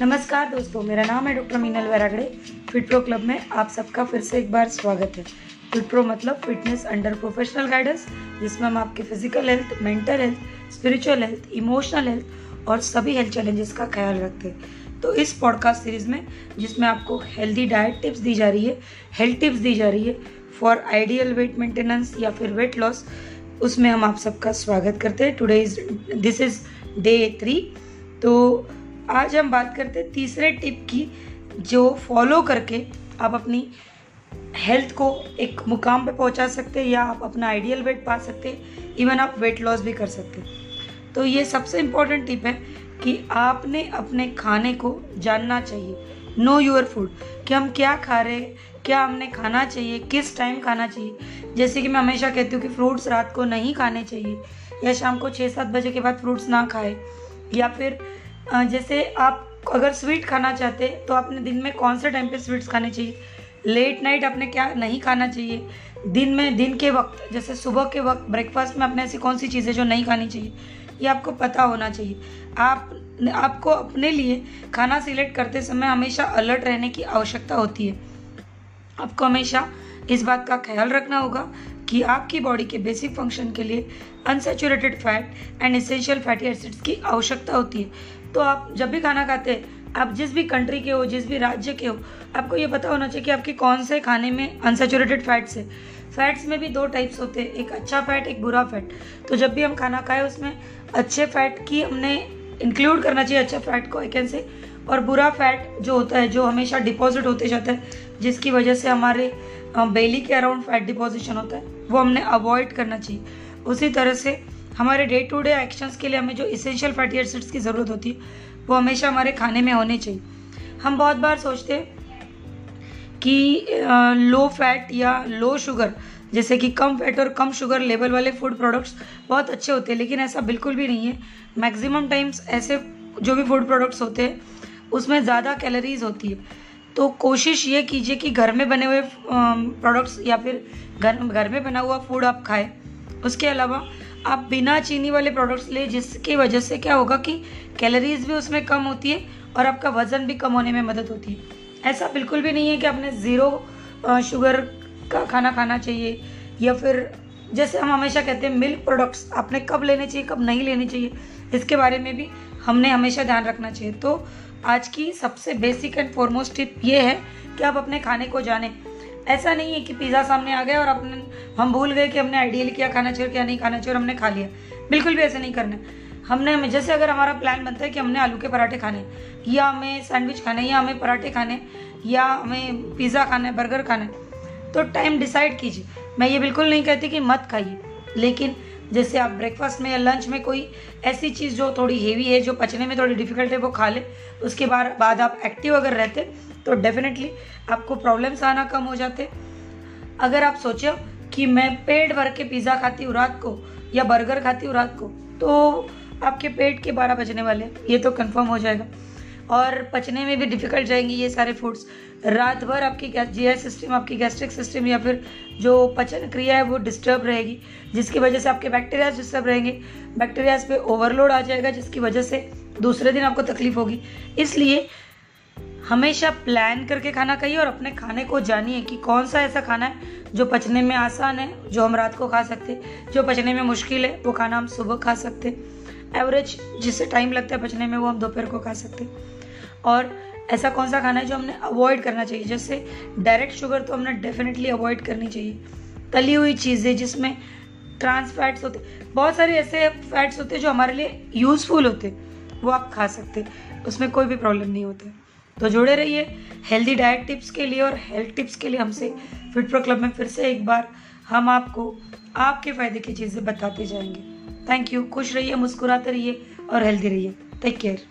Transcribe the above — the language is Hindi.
नमस्कार दोस्तों, मेरा नाम है doctor Meenal Vairagade, fit pro club में आप सबका फिर से एक बार स्वागत है। फिट प्रो मतलब फिटनेस अंडर प्रोफेशनल गाइडेंस, जिसमें हम आपके physical health, mental health, spiritual health, emotional health और सभी हेल्थ चैलेंजेस का ख्याल रखते हैं। तो इस पॉडकास्ट सीरीज़ में, जिसमें आपको हेल्दी डाइट टिप्स दी जा रही है, हेल्थ टिप्स दी जा रही है, फॉर आइडियल वेट मेंटेनेंस या फिर वेट लॉस, उसमें हम आप सबका स्वागत करते हैं। Today is, this is day three तो आज हम बात करते हैं तीसरे टिप की, जो फॉलो करके आप अपनी हेल्थ को एक मुकाम पे पहुँचा सकते हैं या आप अपना आइडियल वेट पा सकते हैं। इवन आप वेट लॉस भी कर सकते हैं। तो ये सबसे इम्पोर्टेंट टिप है कि आपने अपने खाने को जानना चाहिए। नो योर फ़ूड कि हम क्या खा रहे हैं, क्या हमने खाना चाहिए, किस टाइम खाना चाहिए। जैसे कि मैं हमेशा कहती हूँ कि फ्रूट्स रात को नहीं खाने चाहिए, या शाम को छः सात बजे के बाद फ्रूट्स ना खाए, या फिर जैसे आप अगर स्वीट खाना चाहते तो आपने दिन में कौन से टाइम पे स्वीट्स खाने चाहिए? लेट नाइट आपने क्या नहीं खाना चाहिए? दिन में, दिन के वक्त, जैसे सुबह के वक्त ब्रेकफास्ट में आपने ऐसी कौन सी चीज़ें जो नहीं खानी चाहिए? ये आपको पता होना चाहिए। आप, आपको अपने लिए खाना सिलेक्ट करते समय हमेशा अलर्ट रहने की आवश्यकता होती है। आपको हमेशा इस बात का ख्याल रखना होगा कि आपकी बॉडी के बेसिक फ़ंक्शन के लिए unsaturated fat and essential fatty acids की आवश्यकता होती है। तो आप जब भी खाना खाते हैं, आप जिस भी कंट्री के हो, जिस भी राज्य के हो, आपको ये पता होना चाहिए कि आपके कौन से खाने में अनसेचुरेटेड फैट्स है। फैट्स में भी दो टाइप्स होते हैं, एक अच्छा फैट एक बुरा फैट तो जब भी हम खाना खाएँ, उसमें अच्छे फैट की हमने इंक्लूड करना चाहिए अच्छा फैट को आई कैन से और बुरा फैट जो होता है, जो हमेशा डिपॉजिट होते जाता है, जिसकी वजह से हमारे बेली के अराउंड फैट डिपॉजिशन होता है, वो हमने अवॉइड करना चाहिए। उसी तरह से हमारे डे टू डे एक्शंस के लिए हमें जो इसेंशियल फैटी एसिड्स की ज़रूरत होती है, वो हमेशा हमारे खाने में होने चाहिए। हम बहुत बार सोचते हैं कि लो फैट या लो शुगर जैसे कि कम फैट और कम शुगर लेवल वाले फ़ूड प्रोडक्ट्स बहुत अच्छे होते हैं, लेकिन ऐसा बिल्कुल भी नहीं है। मैक्सिमम टाइम्स ऐसे जो भी फ़ूड प्रोडक्ट्स होते हैं, उसमें ज़्यादा कैलोरीज होती है। तो कोशिश ये कीजिए कि घर में बने हुए प्रोडक्ट्स या फिर घर घर में बना हुआ फ़ूड आप खाएँ। उसके अलावा आप बिना चीनी वाले प्रोडक्ट्स ले, जिसकी वजह से क्या होगा कि कैलोरीज भी उसमें कम होती है और आपका वज़न भी कम होने में मदद होती है। ऐसा बिल्कुल भी नहीं है कि आपने ज़ीरो शुगर का खाना खाना चाहिए या फिर जैसे हम हमेशा कहते हैं मिल्क प्रोडक्ट्स आपने कब लेने चाहिए, कब नहीं लेने चाहिए, इसके बारे में भी हमने हमेशा ध्यान रखना चाहिए। तो आज की सबसे बेसिक एंड फॉरमोस्ट टिप ये है कि आप अपने खाने को जानें। ऐसा नहीं है कि पिज़्ज़ा सामने आ गया और अपने हम भूल गए कि हमने आइडियल क्या, खाना चाहिए क्या नहीं खाना चाहिए और हमने खा लिया। बिल्कुल भी ऐसा नहीं करना। हमने हमें जैसे अगर हमारा प्लान बनता है कि हमने आलू के पराठे खाने, या हमें सैंडविच खाने, या हमें पराठे खाने, या हमें पिज़्ज़ा खाना है बर्गर खाना है तो टाइम डिसाइड कीजिए। मैं ये बिल्कुल नहीं कहती कि मत खाइए, लेकिन जैसे आप ब्रेकफास्ट में या लंच में कोई ऐसी चीज़ जो थोड़ी हेवी है, जो पचने में थोड़ी डिफ़िकल्ट है, वो खा ले। उसके बाद बाद आप एक्टिव अगर रहते तो डेफिनेटली आपको प्रॉब्लम्स आना कम हो जाते। अगर आप सोचो कि मैं पेट भर के पिज़्ज़ा खाती हूँ रात को, या बर्गर खाती हूँ रात को तो आपके पेट के बारह बजने वाले ये तो कंफर्म हो जाएगा। और पचने में भी डिफ़िकल्ट जाएँगी ये सारे फूड्स रात भर आपकी जी सिस्टम आपकी गैस्ट्रिक सिस्टम या फिर जो पचन क्रिया है वो डिस्टर्ब रहेगी, जिसकी वजह से आपके बैक्टीरियाज डिस्टर्ब रहेंगे। बैक्टीरियाज पे ओवरलोड आ जाएगा, जिसकी वजह से दूसरे दिन आपको तकलीफ़ होगी। इसलिए हमेशा प्लान करके खाना खाइए और अपने खाने को जानिए कि कौन सा ऐसा खाना है जो पचने में आसान है, जो हम रात को खा सकते जो पचने में मुश्किल है, वो खाना हम सुबह खा सकते एवरेज जिससे टाइम लगता है पचने में, वो हम दोपहर को खा सकते हैं। और ऐसा कौन सा खाना है जो हमने अवॉइड करना चाहिए? जैसे डायरेक्ट शुगर तो हमने डेफिनेटली अवॉइड करनी चाहिए। तली हुई चीज़ें जिसमें ट्रांस फैट्स होते बहुत सारे ऐसे फैट्स होते हैं जो हमारे लिए यूज़फुल होते वो आप खा सकते उसमें कोई भी प्रॉब्लम नहीं होता। तो जुड़े रहिए हेल्दी डाइट टिप्स के लिए और हेल्थ टिप्स के लिए हमसे फिट प्रो क्लब में फिर से एक बार हम आपको आपके फ़ायदे की चीज़ें बताते जाएँगे। थैंक यू खुश रहिए, मुस्कुराते रहिए और हेल्दी रहिए. Take care